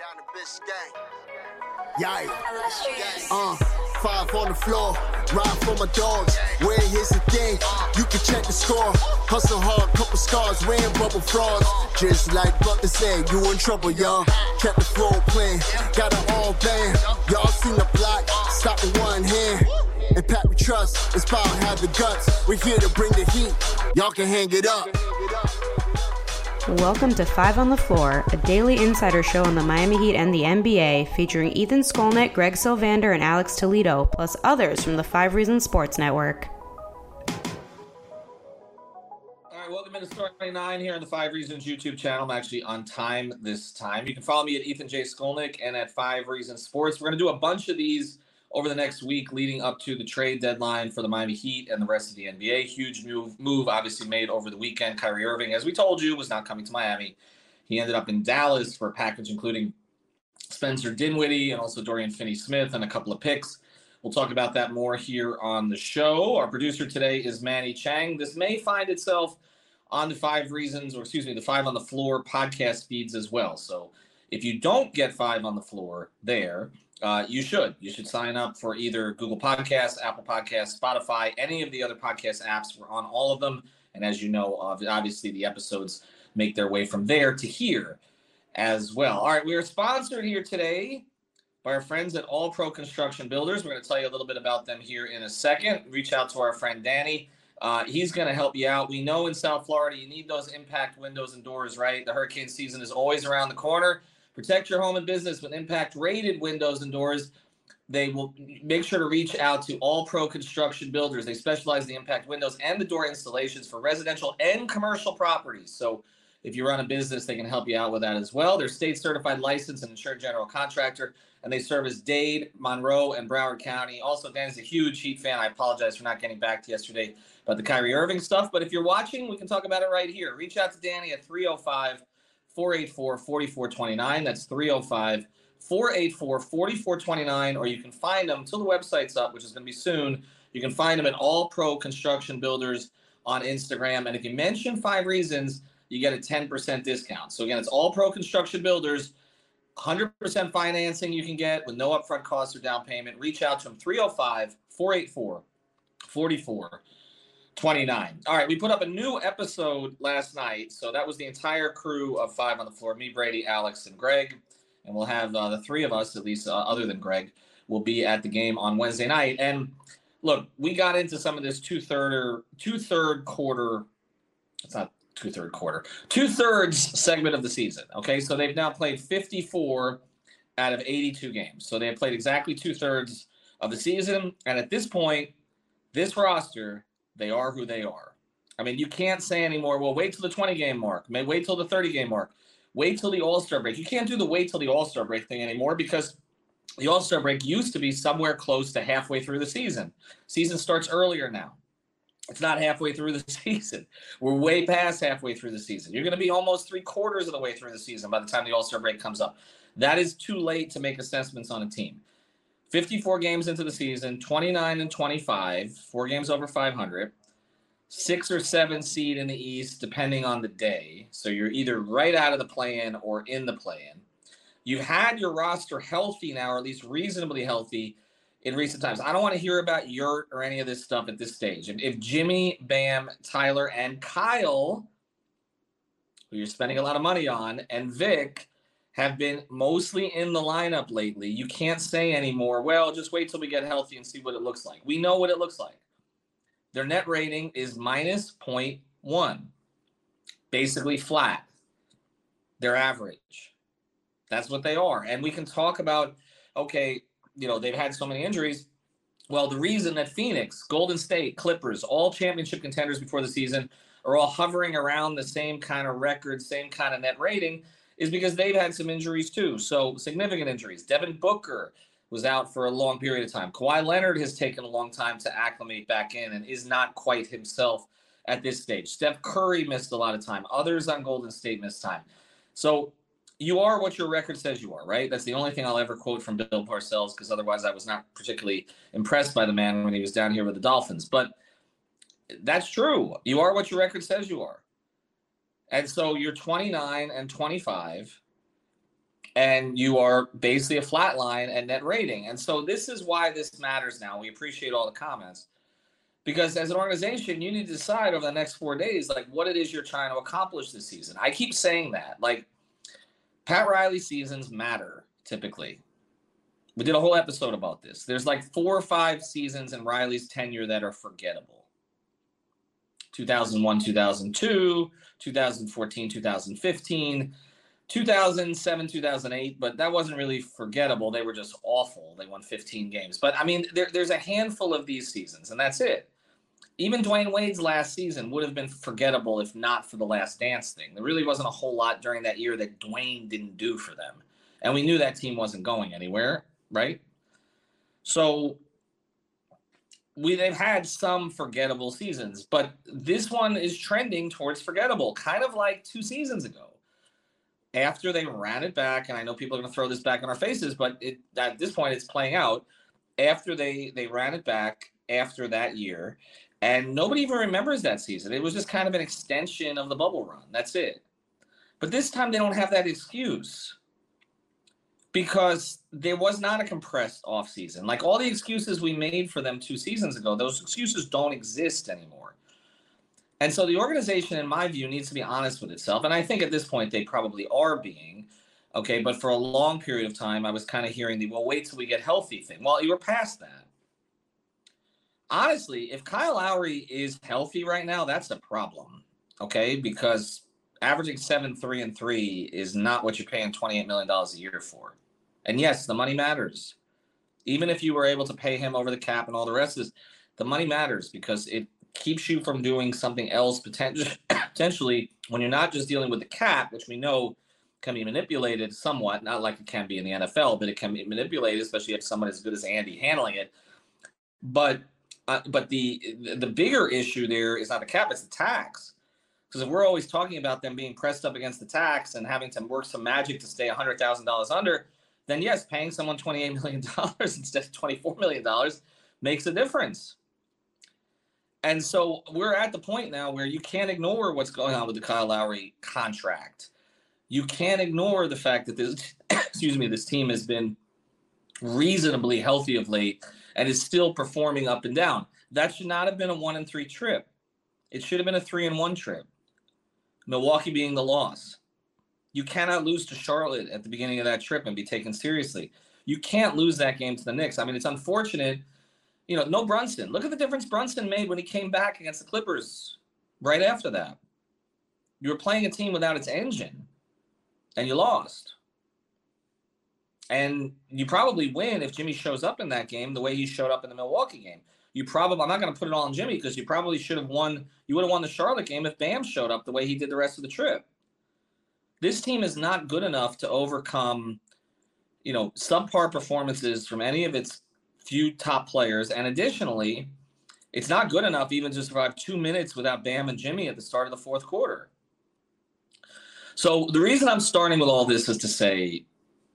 Down the Biscayne. Yeah. Uh, five on the floor, ride for my dogs. Where here's the thing, you can check the score. Hustle hard, couple scars, wearing bubble frogs. Just like Butler said, you in trouble, y'all. Kept the floor playing, got it all band. Y'all seen the block, stop with one hand. And Pat we trust, it's power have the guts. We're here to bring the heat, y'all can hang it up. Welcome to Five on the Floor, a daily insider show on the Miami Heat and the NBA, featuring Ethan Skolnick, Greg Sylvander, and Alex Toledo, plus others from the Five Reasons Sports Network. All right, welcome into Story 29 here on the Five Reasons YouTube channel. I'm actually on time this time. You can follow me at Ethan J. Skolnick and at Five Reasons Sports. We're going to do a bunch of these over the next week leading up to the trade deadline for the Miami Heat and the rest of the NBA. Huge move, move obviously made over the weekend. Kyrie Irving, as we told you, was not coming to Miami. He ended up in Dallas for a package including Spencer Dinwiddie and also Dorian Finney-Smith and a couple of picks. We'll talk about that more here on the show. Our producer today is Manny Chang. This may find itself on the Five Reasons, or excuse me, the Five on the Floor podcast feeds as well. So if you don't get Five on the Floor there, uh, you should. You should sign up for either Google Podcasts, Apple Podcasts, Spotify, any of the other podcast apps. We're on all of them. And as you know, obviously the episodes make their way from there to here as well. All right, we are sponsored here today by our friends at All Pro Construction Builders. We're going to tell you a little bit about them here in a second. Reach out to our friend Danny. Uh, he's going to help you out. We know in South Florida you need those impact windows and doors, right? The hurricane season is always around the corner. Protect your home and business with impact rated windows and doors. They will make sure to reach out to all pro construction builders. They specialize in the impact windows and the door installations for residential and commercial properties. So if you run a business, they can help you out with that as well. They're state certified licensed and insured general contractor, and they service Dade, Monroe, and Broward County. Also, Dan is a huge Heat fan. I apologize for not getting back to yesterday about the Kyrie Irving stuff, but if you're watching, we can talk about it right here. Reach out to Danny at 305- 484 4429. That's 305 484 4429. Or you can find them till the website's up, which is going to be soon. You can find them at All Pro Construction Builders on Instagram. And if you mention five reasons, you get a 10% discount. So again, it's All Pro Construction Builders. 100% financing you can get with no upfront costs or down payment. Reach out to them 305 484 44 29. All right, we put up a new episode last night. So that was the entire crew of five on the floor me, Brady, Alex, and Greg. And we'll have uh, the three of us, at least uh, other than Greg, will be at the game on Wednesday night. And look, we got into some of this two third or two third quarter. It's not two third quarter, two thirds segment of the season. Okay, so they've now played 54 out of 82 games. So they have played exactly two thirds of the season. And at this point, this roster they are who they are. I mean, you can't say anymore, well, wait till the 20 game mark, may wait till the 30 game mark, wait till the All Star break. You can't do the wait till the All Star break thing anymore because the All Star break used to be somewhere close to halfway through the season. Season starts earlier now. It's not halfway through the season. We're way past halfway through the season. You're going to be almost three quarters of the way through the season by the time the All Star break comes up. That is too late to make assessments on a team. 54 games into the season, 29 and 25, four games over 500, six or seven seed in the East, depending on the day. So you're either right out of the play in or in the play in. You've had your roster healthy now, or at least reasonably healthy in recent times. I don't want to hear about Yurt or any of this stuff at this stage. If, if Jimmy, Bam, Tyler, and Kyle, who you're spending a lot of money on, and Vic, have been mostly in the lineup lately. You can't say anymore, well, just wait till we get healthy and see what it looks like. We know what it looks like. Their net rating is minus 0.1, basically flat. Their average. That's what they are. And we can talk about, okay, you know, they've had so many injuries. Well, the reason that Phoenix, Golden State, Clippers, all championship contenders before the season are all hovering around the same kind of record, same kind of net rating is because they've had some injuries too. So significant injuries. Devin Booker was out for a long period of time. Kawhi Leonard has taken a long time to acclimate back in and is not quite himself at this stage. Steph Curry missed a lot of time. Others on Golden State missed time. So you are what your record says you are, right? That's the only thing I'll ever quote from Bill Parcells because otherwise I was not particularly impressed by the man when he was down here with the Dolphins. But that's true. You are what your record says you are. And so you're 29 and 25. and you are basically a flat line at net rating. And so this is why this matters now. We appreciate all the comments because as an organization, you need to decide over the next four days, like what it is you're trying to accomplish this season. I keep saying that, like Pat Riley seasons matter typically. We did a whole episode about this. There's like four or five seasons in Riley's tenure that are forgettable. 2001, 2002, 2014, 2015 2007, 2008, but that wasn't really forgettable. They were just awful. They won 15 games. But I mean, there, there's a handful of these seasons, and that's it. Even Dwyane Wade's last season would have been forgettable if not for the last dance thing. There really wasn't a whole lot during that year that Dwyane didn't do for them. And we knew that team wasn't going anywhere, right? So we they've had some forgettable seasons, but this one is trending towards forgettable, kind of like two seasons ago after they ran it back, and I know people are going to throw this back in our faces, but it, at this point, it's playing out. After they they ran it back after that year, and nobody even remembers that season. It was just kind of an extension of the bubble run. That's it. But this time, they don't have that excuse because there was not a compressed off season. Like all the excuses we made for them two seasons ago, those excuses don't exist anymore. And so the organization, in my view, needs to be honest with itself. And I think at this point they probably are being. Okay, but for a long period of time, I was kind of hearing the well, wait till we get healthy thing. Well, you were past that. Honestly, if Kyle Lowry is healthy right now, that's a problem. Okay, because averaging seven, three, and three is not what you're paying $28 million a year for. And yes, the money matters. Even if you were able to pay him over the cap and all the rest this, the money matters because it keeps you from doing something else potentially when you're not just dealing with the cap, which we know can be manipulated somewhat, not like it can be in the NFL, but it can be manipulated, especially if someone as good as Andy handling it. But uh, but the the bigger issue there is not the cap; it's the tax. Because if we're always talking about them being pressed up against the tax and having to work some magic to stay hundred thousand dollars under, then yes, paying someone twenty eight million dollars instead of twenty four million dollars makes a difference. And so we're at the point now where you can't ignore what's going on with the Kyle Lowry contract. You can't ignore the fact that this, excuse me, this team has been reasonably healthy of late and is still performing up and down. That should not have been a one and three trip. It should have been a three and one trip. Milwaukee being the loss. You cannot lose to Charlotte at the beginning of that trip and be taken seriously. You can't lose that game to the Knicks. I mean, it's unfortunate you know, no Brunson. Look at the difference Brunson made when he came back against the Clippers right after that. You were playing a team without its engine and you lost. And you probably win if Jimmy shows up in that game the way he showed up in the Milwaukee game. You probably, I'm not going to put it all on Jimmy because you probably should have won, you would have won the Charlotte game if Bam showed up the way he did the rest of the trip. This team is not good enough to overcome, you know, subpar performances from any of its few top players. And additionally, it's not good enough even to survive two minutes without Bam and Jimmy at the start of the fourth quarter. So the reason I'm starting with all this is to say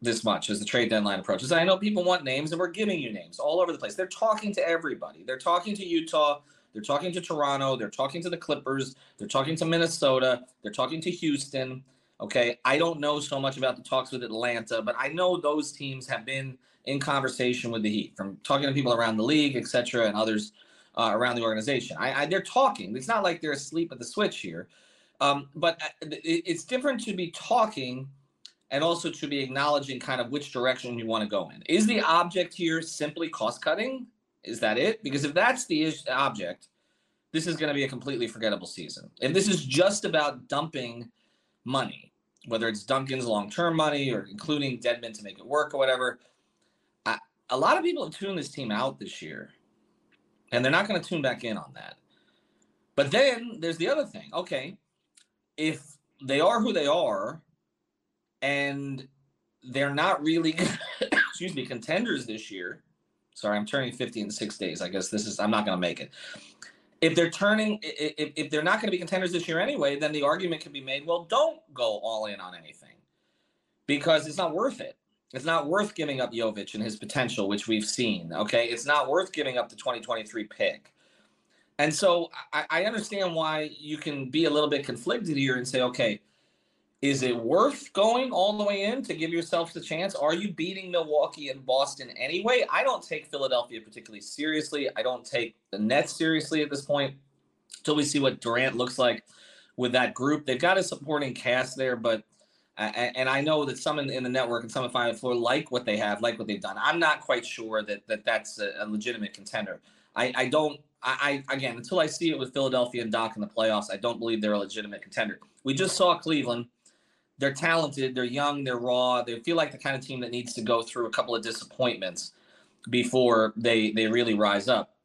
this much as the trade deadline approaches. I know people want names, and we're giving you names all over the place. They're talking to everybody. They're talking to Utah. They're talking to Toronto. They're talking to the Clippers. They're talking to Minnesota. They're talking to Houston. Okay. I don't know so much about the talks with Atlanta, but I know those teams have been in conversation with the Heat, from talking to people around the league, et cetera, and others uh, around the organization. I, I, they're talking. It's not like they're asleep at the switch here, um, but uh, it, it's different to be talking and also to be acknowledging kind of which direction you want to go in. Is the object here simply cost cutting? Is that it? Because if that's the object, this is going to be a completely forgettable season. If this is just about dumping money, whether it's Duncan's long term money or including Dedmon to make it work or whatever, a lot of people have tuned this team out this year, and they're not going to tune back in on that. But then there's the other thing. Okay, if they are who they are, and they're not really, excuse me, contenders this year. Sorry, I'm turning 50 in six days. I guess this is, I'm not going to make it. If they're turning, if, if they're not going to be contenders this year anyway, then the argument can be made well, don't go all in on anything because it's not worth it. It's not worth giving up Jovic and his potential, which we've seen. Okay. It's not worth giving up the 2023 pick. And so I, I understand why you can be a little bit conflicted here and say, okay, Is it worth going all the way in to give yourself the chance? Are you beating Milwaukee and Boston anyway? I don't take Philadelphia particularly seriously. I don't take the Nets seriously at this point until we see what Durant looks like with that group. They've got a supporting cast there, but uh, and I know that some in, in the network and some in Final Floor like what they have, like what they've done. I'm not quite sure that, that that's a, a legitimate contender. I, I don't. I, I again until I see it with Philadelphia and Doc in the playoffs, I don't believe they're a legitimate contender. We just saw Cleveland they're talented, they're young, they're raw. They feel like the kind of team that needs to go through a couple of disappointments before they they really rise up.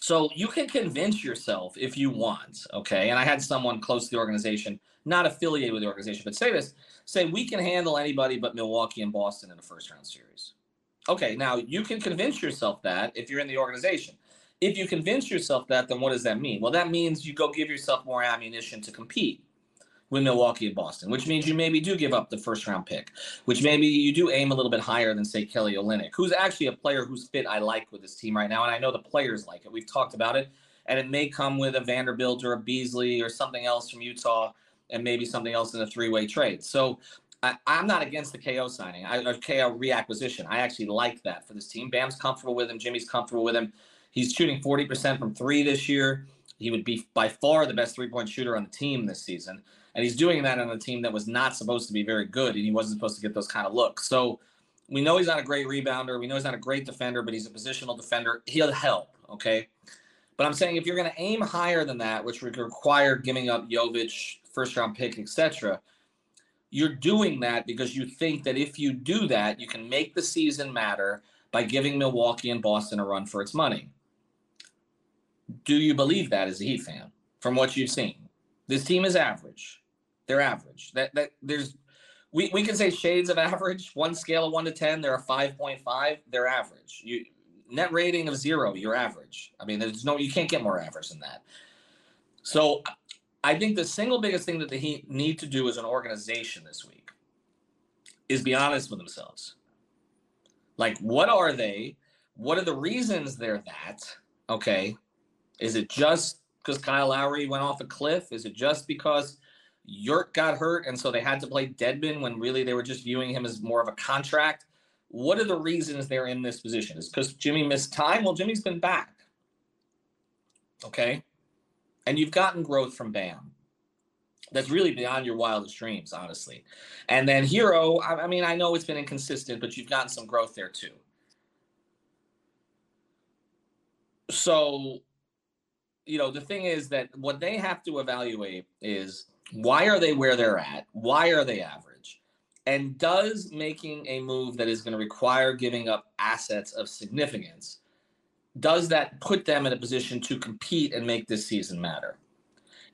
So you can convince yourself if you want, okay? And I had someone close to the organization, not affiliated with the organization, but say this, say we can handle anybody but Milwaukee and Boston in a first round series. Okay, now you can convince yourself that if you're in the organization. If you convince yourself that, then what does that mean? Well, that means you go give yourself more ammunition to compete with Milwaukee and Boston, which means you maybe do give up the first round pick, which maybe you do aim a little bit higher than say Kelly Olynyk, who's actually a player whose fit I like with this team right now, and I know the players like it. We've talked about it, and it may come with a Vanderbilt or a Beasley or something else from Utah, and maybe something else in a three way trade. So. I, am not against the KO signing, I, or KO reacquisition. I actually like that for this team. Bam's comfortable with him. Jimmy's comfortable with him. He's shooting 40% from three this year. He would be by far the best three point shooter on the team this season. And he's doing that on a team that was not supposed to be very good, and he wasn't supposed to get those kind of looks. So we know he's not a great rebounder. We know he's not a great defender, but he's a positional defender. He'll help, okay? But I'm saying if you're going to aim higher than that, which would require giving up Jovic, first round pick, etc., you're doing that because you think that if you do that, you can make the season matter by giving Milwaukee and Boston a run for its money. Do you believe that as a Heat fan from what you've seen? This team is average. They're average. That that there's we, we can say shades of average. One scale of one to ten, they're a five point five. They're average. You net rating of zero, you're average. I mean, there's no you can't get more average than that. So I think the single biggest thing that the Heat need to do as an organization this week is be honest with themselves. Like, what are they? What are the reasons they're that? Okay. Is it just because Kyle Lowry went off a cliff? Is it just because Yurt got hurt, and so they had to play Dedmon when really they were just viewing him as more of a contract. What are the reasons they're in this position? Is because Jimmy missed time? Well, Jimmy's been back. Okay. And you've gotten growth from Bam. That's really beyond your wildest dreams, honestly. And then Herro, I, I mean, I know it's been inconsistent, but you've gotten some growth there too. So, you know, the thing is that what they have to evaluate is why are they where they're at? Why are they average? And does making a move that is going to require giving up assets of significance, does that put them in a position to compete and make this season matter?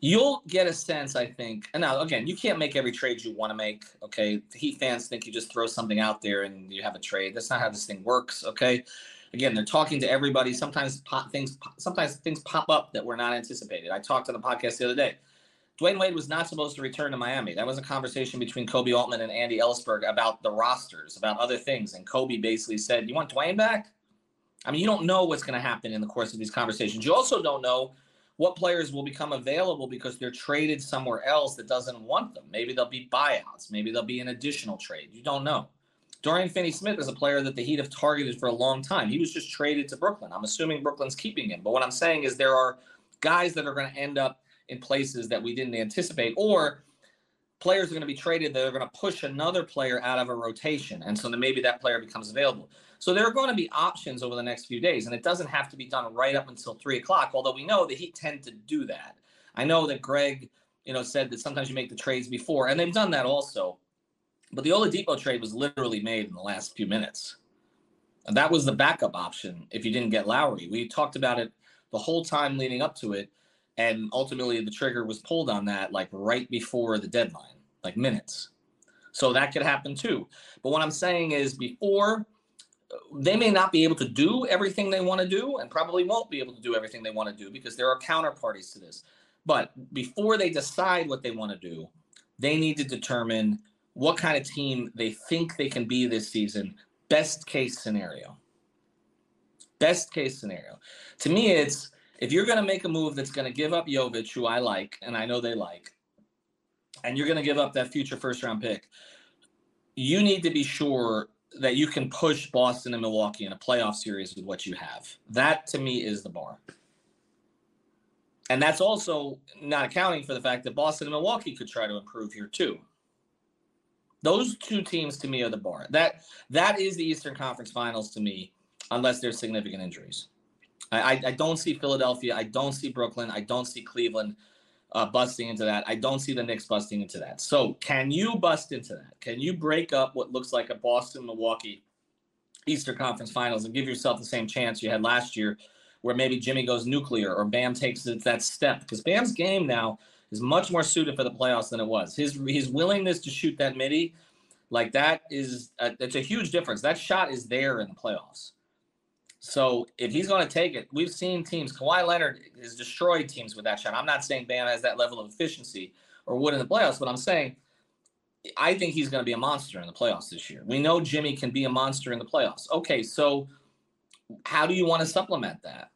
You'll get a sense, I think. And now, again, you can't make every trade you want to make. Okay, Heat fans think you just throw something out there and you have a trade. That's not how this thing works. Okay, again, they're talking to everybody. Sometimes pop, things, sometimes things pop up that were not anticipated. I talked on the podcast the other day Dwyane Wade was not supposed to return to Miami. That was a conversation between Koby Altman and Andy Elisburg about the rosters, about other things. And Kobe basically said, You want Dwyane back? I mean, you don't know what's going to happen in the course of these conversations. You also don't know what players will become available because they're traded somewhere else that doesn't want them. Maybe they'll be buyouts. Maybe they'll be an additional trade. You don't know. Dorian Finney Smith is a player that the Heat have targeted for a long time. He was just traded to Brooklyn. I'm assuming Brooklyn's keeping him. But what I'm saying is there are guys that are going to end up in places that we didn't anticipate, or players are going to be traded that are going to push another player out of a rotation. And so then maybe that player becomes available. So there are going to be options over the next few days, and it doesn't have to be done right up until three o'clock, although we know that he tend to do that. I know that Greg, you know, said that sometimes you make the trades before, and they've done that also. But the Oladipo trade was literally made in the last few minutes. And that was the backup option if you didn't get Lowry. We talked about it the whole time leading up to it and ultimately the trigger was pulled on that like right before the deadline like minutes. So that could happen too. But what i'm saying is before they may not be able to do everything they want to do and probably won't be able to do everything they want to do because there are counterparties to this. But before they decide what they want to do they need to determine what kind of team they think they can be this season. Best case scenario. Best case scenario. To me it's if you're going to make a move that's going to give up Jovic, who I like, and I know they like, and you're going to give up that future first round pick, you need to be sure that you can push Boston and Milwaukee in a playoff series with what you have. That to me is the bar. And that's also not accounting for the fact that Boston and Milwaukee could try to improve here too. Those two teams to me are the bar. That that is the Eastern Conference Finals to me, unless there's significant injuries. I, I, don't see Philadelphia. I don't see Brooklyn. I don't see Cleveland uh, busting into that. I don't see the Knicks busting into that. So, can you bust into that? Can you break up what looks like a Boston Milwaukee Eastern Conference Finals and give yourself the same chance you had last year, where maybe Jimmy goes nuclear or Bam takes that step? Because Bam's game now is much more suited for the playoffs than it was. His his willingness to shoot that midi, like that, is a, it's a huge difference. That shot is there in the playoffs. So if he's going to take it, we've seen teams. Kawhi Leonard has destroyed teams with that shot. I'm not saying Bam has that level of efficiency or would in the playoffs, but I'm saying I think he's going to be a monster in the playoffs this year. We know Jimmy can be a monster in the playoffs. Okay, so how do you want to supplement that?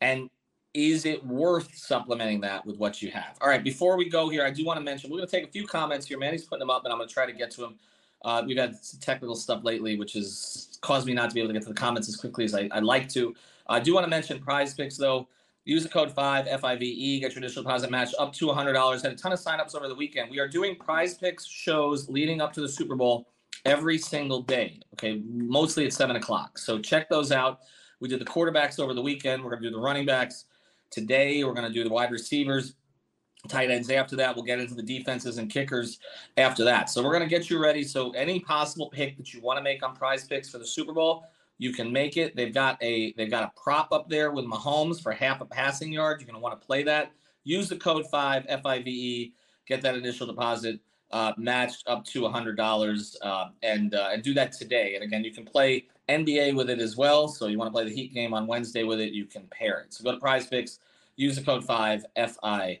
And is it worth supplementing that with what you have? All right, before we go here, I do want to mention we're going to take a few comments here. Manny's putting them up, and I'm going to try to get to them. Uh, we've had some technical stuff lately, which has caused me not to be able to get to the comments as quickly as I, would like to. I do want to mention prize picks, though. Use the code 5 FIVE, get your initial deposit match up to $100. Had a ton of signups over the weekend. We are doing prize picks shows leading up to the Super Bowl every single day. Okay, mostly at 7 o'clock. So check those out. We did the quarterbacks over the weekend. We're going to do the running backs today. We're going to do the wide receivers tight ends after that. We'll get into the defenses and kickers after that. So we're going to get you ready. So any possible pick that you want to make on prize picks for the Super Bowl, you can make it. They've got a they've got a prop up there with Mahomes for half a passing yard. You're going to want to play that. Use the code five F I V E. Get that initial deposit uh, matched up to hundred dollars, uh, and uh, and do that today. And again, you can play NBA with it as well. So you want to play the Heat game on Wednesday with it, you can pair it. So go to Prize Picks. Use the code five F I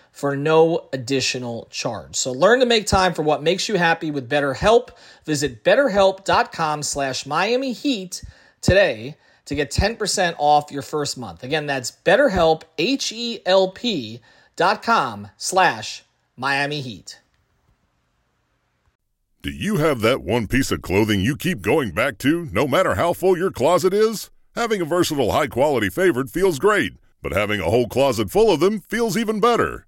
for no additional charge. So learn to make time for what makes you happy with BetterHelp. Visit betterhelp.com slash Miami Heat today to get 10% off your first month. Again, that's betterhelp, H-E-L-P dot com slash Miami Heat. Do you have that one piece of clothing you keep going back to no matter how full your closet is? Having a versatile, high-quality favorite feels great, but having a whole closet full of them feels even better.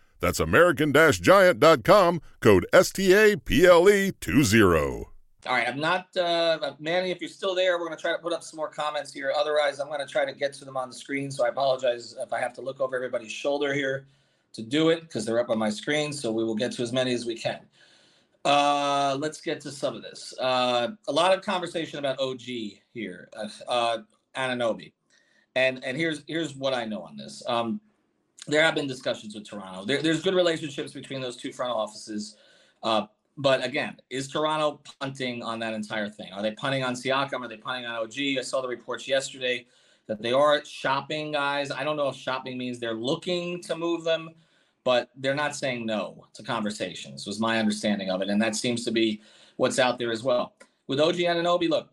That's American Giant.com, code STAPLE20. All right, I'm not, uh, Manny, if you're still there, we're going to try to put up some more comments here. Otherwise, I'm going to try to get to them on the screen. So I apologize if I have to look over everybody's shoulder here to do it because they're up on my screen. So we will get to as many as we can. Uh, let's get to some of this. Uh, a lot of conversation about OG here, uh, uh, Anunoby. And, and here's, here's what I know on this. Um, there have been discussions with Toronto. There, there's good relationships between those two front offices. Uh, but again, is Toronto punting on that entire thing? Are they punting on Siakam? Are they punting on OG? I saw the reports yesterday that they are shopping guys. I don't know if shopping means they're looking to move them, but they're not saying no to conversations, was my understanding of it. And that seems to be what's out there as well. With OG Anunoby, look,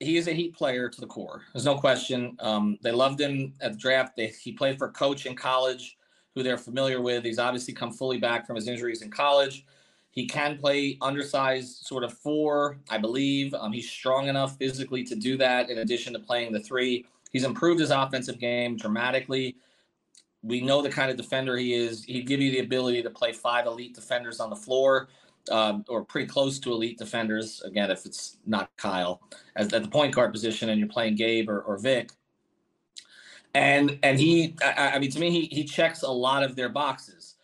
he is a Heat player to the core. There's no question. Um, they loved him at the draft. They, he played for a coach in college who they're familiar with. He's obviously come fully back from his injuries in college. He can play undersized sort of four, I believe. Um, he's strong enough physically to do that in addition to playing the three. He's improved his offensive game dramatically. We know the kind of defender he is. He'd give you the ability to play five elite defenders on the floor um, or pretty close to elite defenders. Again, if it's not Kyle as at the point guard position and you're playing Gabe or, or Vic. And and he, I, I mean, to me, he he checks a lot of their boxes.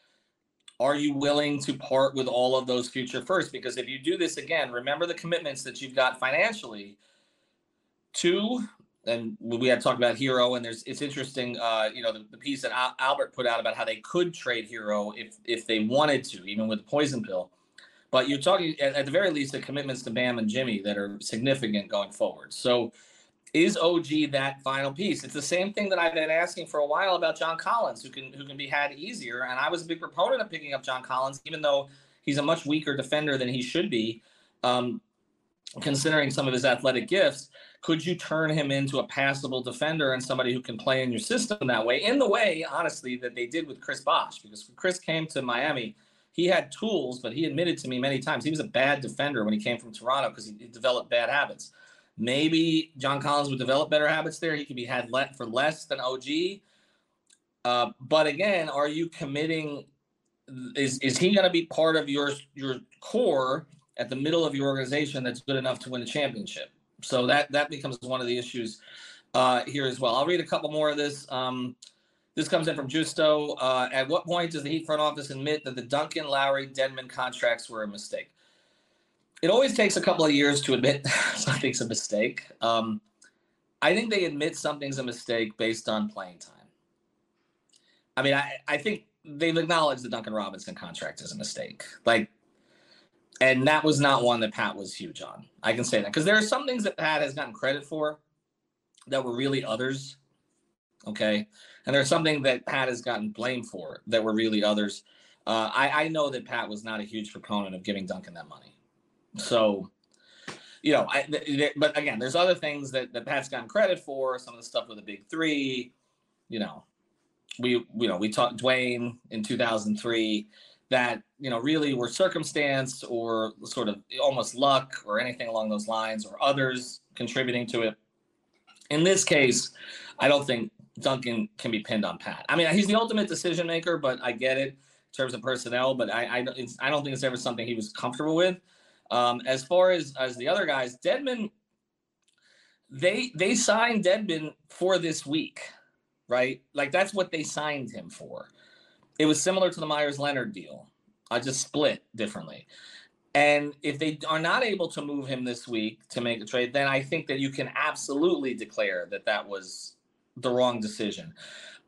Are you willing to part with all of those future first? Because if you do this again, remember the commitments that you've got financially. Two, and we had talked about Herro, and there's it's interesting, uh, you know, the, the piece that Albert put out about how they could trade Herro if if they wanted to, even with the poison pill. But you're talking at, at the very least the commitments to Bam and Jimmy that are significant going forward. So is OG that final piece? It's the same thing that I've been asking for a while about John Collins, who can who can be had easier. And I was a big proponent of picking up John Collins, even though he's a much weaker defender than he should be, um, considering some of his athletic gifts. Could you turn him into a passable defender and somebody who can play in your system that way? In the way, honestly, that they did with Chris Bosh, because Chris came to Miami he had tools, but he admitted to me many times he was a bad defender when he came from Toronto because he, developed bad habits. Maybe John Collins would develop better habits there. He could be had let for less than OG. Uh, but again, are you committing? Is is he going to be part of your your core at the middle of your organization that's good enough to win a championship? So that that becomes one of the issues uh, here as well. I'll read a couple more of this. Um, this comes in from Justo. Uh, at what point does the Heat front office admit that the Duncan, Lowry, Dedmon contracts were a mistake? It always takes a couple of years to admit something's a mistake. Um, I think they admit something's a mistake based on playing time. I mean, I, I think they've acknowledged the Duncan Robinson contract is a mistake. Like, and that was not one that Pat was huge on. I can say that because there are some things that Pat has gotten credit for that were really others. Okay. And there's something that Pat has gotten blamed for that were really others. Uh, I, I know that Pat was not a huge proponent of giving Duncan that money. So, you know, I, th- th- but again, there's other things that, that Pat's gotten credit for, some of the stuff with the big three, you know, we, you know, we talked Dwyane in 2003 that, you know, really were circumstance or sort of almost luck or anything along those lines or others contributing to it. In this case, I don't think Duncan can be pinned on Pat. I mean, he's the ultimate decision maker, but I get it in terms of personnel. But I, I, I don't think it's ever something he was comfortable with. Um, as far as as the other guys, Dedmon, they they signed Dedmon for this week, right? Like that's what they signed him for. It was similar to the Meyers Leonard deal. I just split differently. And if they are not able to move him this week to make a trade, then I think that you can absolutely declare that that was the wrong decision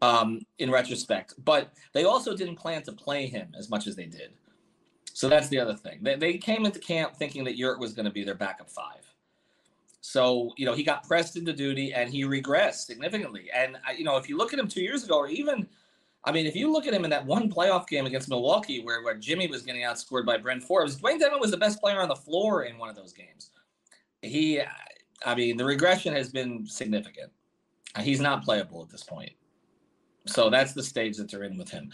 um, in retrospect. But they also didn't plan to play him as much as they did. So that's the other thing. They, they came into camp thinking that Yurt was going to be their backup five. So, you know, he got pressed into duty and he regressed significantly. And, you know, if you look at him two years ago, or even, I mean, if you look at him in that one playoff game against Milwaukee where, where Jimmy was getting outscored by Bryn Forbes, Dewayne Dedmon was the best player on the floor in one of those games. He, I mean, the regression has been significant. He's not playable at this point. So that's the stage that they're in with him.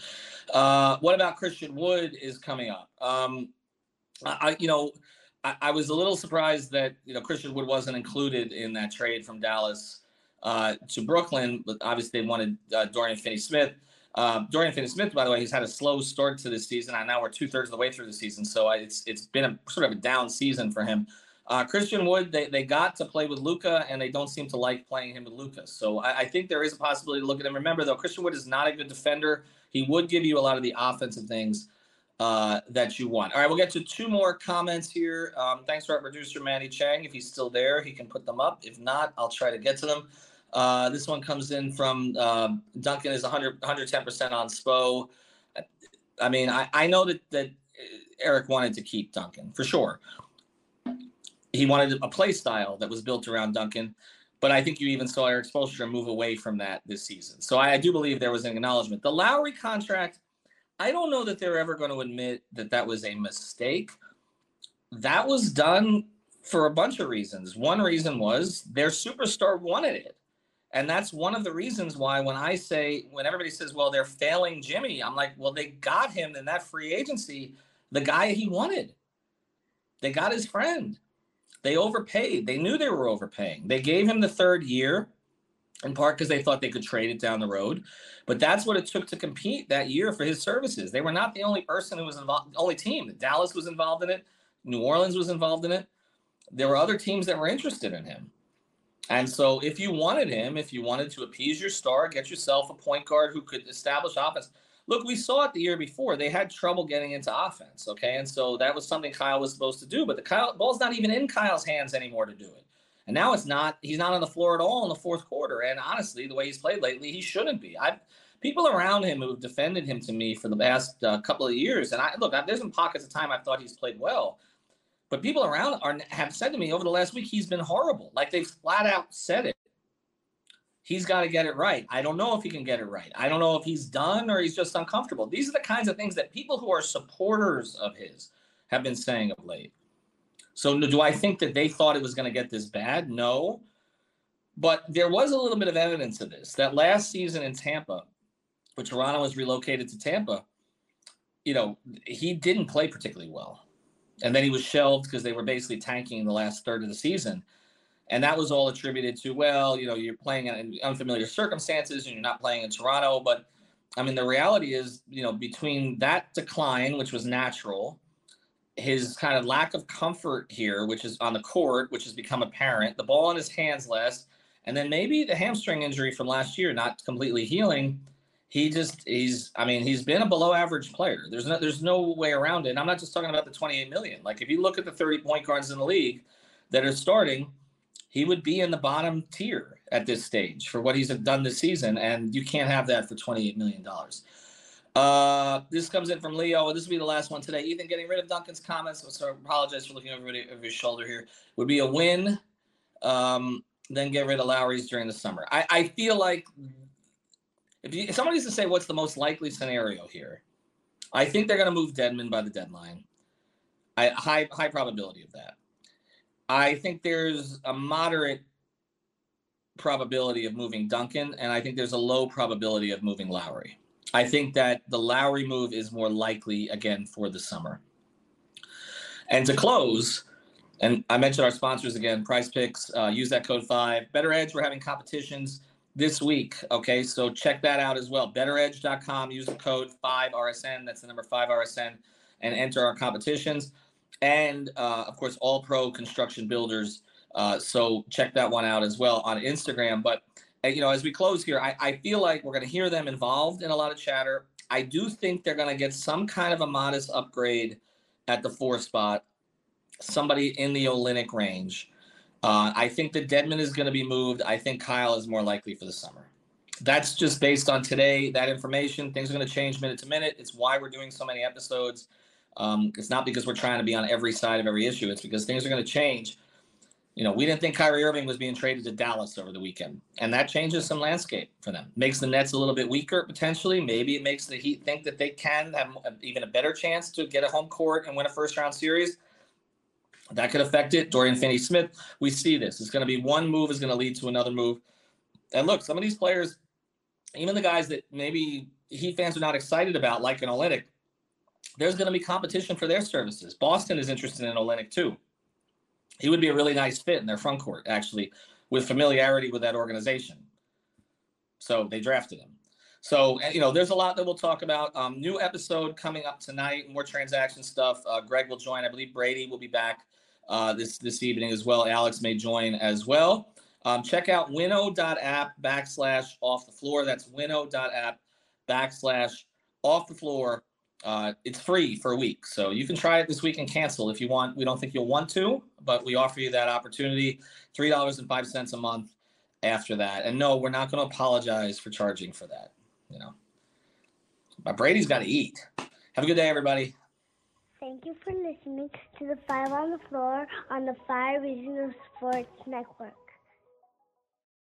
Uh, what about Christian Wood is coming up? Um, I, you know, I, I, was a little surprised that you know Christian Wood wasn't included in that trade from Dallas uh, to Brooklyn, but obviously they wanted uh, Dorian Finney-Smith. Uh, Dorian Finney-Smith, by the way, he's had a slow start to this season, and now we're two thirds of the way through the season, so I, it's it's been a sort of a down season for him. Uh, Christian Wood, they, they got to play with Luka, and they don't seem to like playing him with Luka. So I, I, think there is a possibility to look at him. Remember, though, Christian Wood is not a good defender. He would give you a lot of the offensive things uh, that you want. All right, we'll get to two more comments here. Um, thanks to our producer, Manny Chang. If he's still there, he can put them up. If not, I'll try to get to them. Uh, this one comes in from uh, Duncan is 100, 110% on Spo. I mean, I, I know that, that Erik wanted to keep Duncan for sure he wanted a play style that was built around Duncan. But I think you even saw Erik Spoelstra move away from that this season. So I, I, do believe there was an acknowledgement. The Lowry contract, I don't know that they're ever going to admit that that was a mistake. That was done for a bunch of reasons. One reason was their superstar wanted it. And that's one of the reasons why when I say, when everybody says, well, they're failing Jimmy, I'm like, well, they got him in that free agency, the guy he wanted. They got his friend. They overpaid. They knew they were overpaying. They gave him the third year in part because they thought they could trade it down the road. But that's what it took to compete that year for his services. They were not the only person who was involved, only team. Dallas was involved in it, New Orleans was involved in it. There were other teams that were interested in him. And so if you wanted him, if you wanted to appease your star, get yourself a point guard who could establish offense. Look, we saw it the year before. They had trouble getting into offense, okay? And so that was something Kyle was supposed to do, but the Kyle ball's not even in Kyle's hands anymore to do it. And now it's not, he's not on the floor at all in the fourth quarter. And honestly, the way he's played lately, he shouldn't be. I've people around him who've defended him to me for the past uh, couple of years. And I look, there's been pockets of time I've thought he's played well, but people around are have said to me over the last week he's been horrible. Like they've flat out said it. He's got to get it right. I don't know if he can get it right. I don't know if he's done or he's just uncomfortable. These are the kinds of things that people who are supporters of his have been saying of late. So do I think that they thought it was going to get this bad? No. But there was a little bit of evidence of this. That last season in Tampa, when Toronto was relocated to Tampa, you know, he didn't play particularly well. And then he was shelved because they were basically tanking in the last third of the season. And that was all attributed to, well, you know, you're playing in unfamiliar circumstances and you're not playing in Toronto. But I mean, the reality is, you know, between that decline, which was natural, his kind of lack of comfort here, which is on the court, which has become apparent, the ball in his hands less, and then maybe the hamstring injury from last year not completely healing. He just he's I mean he's been a below average player. There's no there's no way around it. And I'm not just talking about the 28 million. Like if you look at the 30 point guards in the league that are starting, he would be in the bottom tier at this stage for what he's done this season, and you can't have that for 28 million dollars. Uh, this comes in from Leo. This will be the last one today. Ethan, getting rid of Duncan's comments. So I apologize for looking over, over his shoulder here. Would be a win. Um, then get rid of Lowry's during the summer. I, I feel like if, you, if somebody needs to say what's the most likely scenario here, I think they're going to move Dedmon by the deadline. I high high probability of that. I think there's a moderate probability of moving Duncan, and I think there's a low probability of moving Lowry. I think that the Lowry move is more likely again for the summer. And to close, and I mentioned our sponsors again, Prize Picks. Uh, use that code five. Better Edge. We're having competitions this week. Okay, so check that out as well. BetterEdge.com. Use the code five RSN. That's the number five RSN, and enter our competitions. And uh, of course, All Pro Construction Builders. Uh, so check that one out as well on Instagram. But you know, as we close here, I, I feel like we're going to hear them involved in a lot of chatter. I do think they're going to get some kind of a modest upgrade at the four spot, somebody in the Olynyk range. Uh, I think that Dedmon is going to be moved. I think Kyle is more likely for the summer. That's just based on today, that information. Things are going to change minute to minute. It's why we're doing so many episodes. Um, it's not because we're trying to be on every side of every issue. It's because things are going to change you know, we didn't think Kyrie Irving was being traded to Dallas over the weekend, and that changes some landscape for them. Makes the Nets a little bit weaker potentially. Maybe it makes the Heat think that they can have even a better chance to get a home court and win a first round series. That could affect it. Dorian Finney-Smith, we see this. It's going to be one move is going to lead to another move. And look, some of these players, even the guys that maybe Heat fans are not excited about, like an Olynyk, there's going to be competition for their services. Boston is interested in Olynyk too he would be a really nice fit in their front court, actually, with familiarity with that organization. So they drafted him. So you know, there's a lot that we'll talk about. Um, new episode coming up tonight. More transaction stuff. Uh, Greg will join. I believe Brady will be back uh, this this evening as well. Alex may join as well. Um, check out winnow.app backslash off the floor. That's winnow.app backslash off the floor uh, it's free for a week, so you can try it this week and cancel if you want. We don't think you'll want to, but we offer you that opportunity. Three dollars and five cents a month after that. And no, we're not going to apologize for charging for that. You know, but Brady's got to eat. Have a good day, everybody. Thank you for listening to the Five on the Floor on the Five Reasons Sports Network.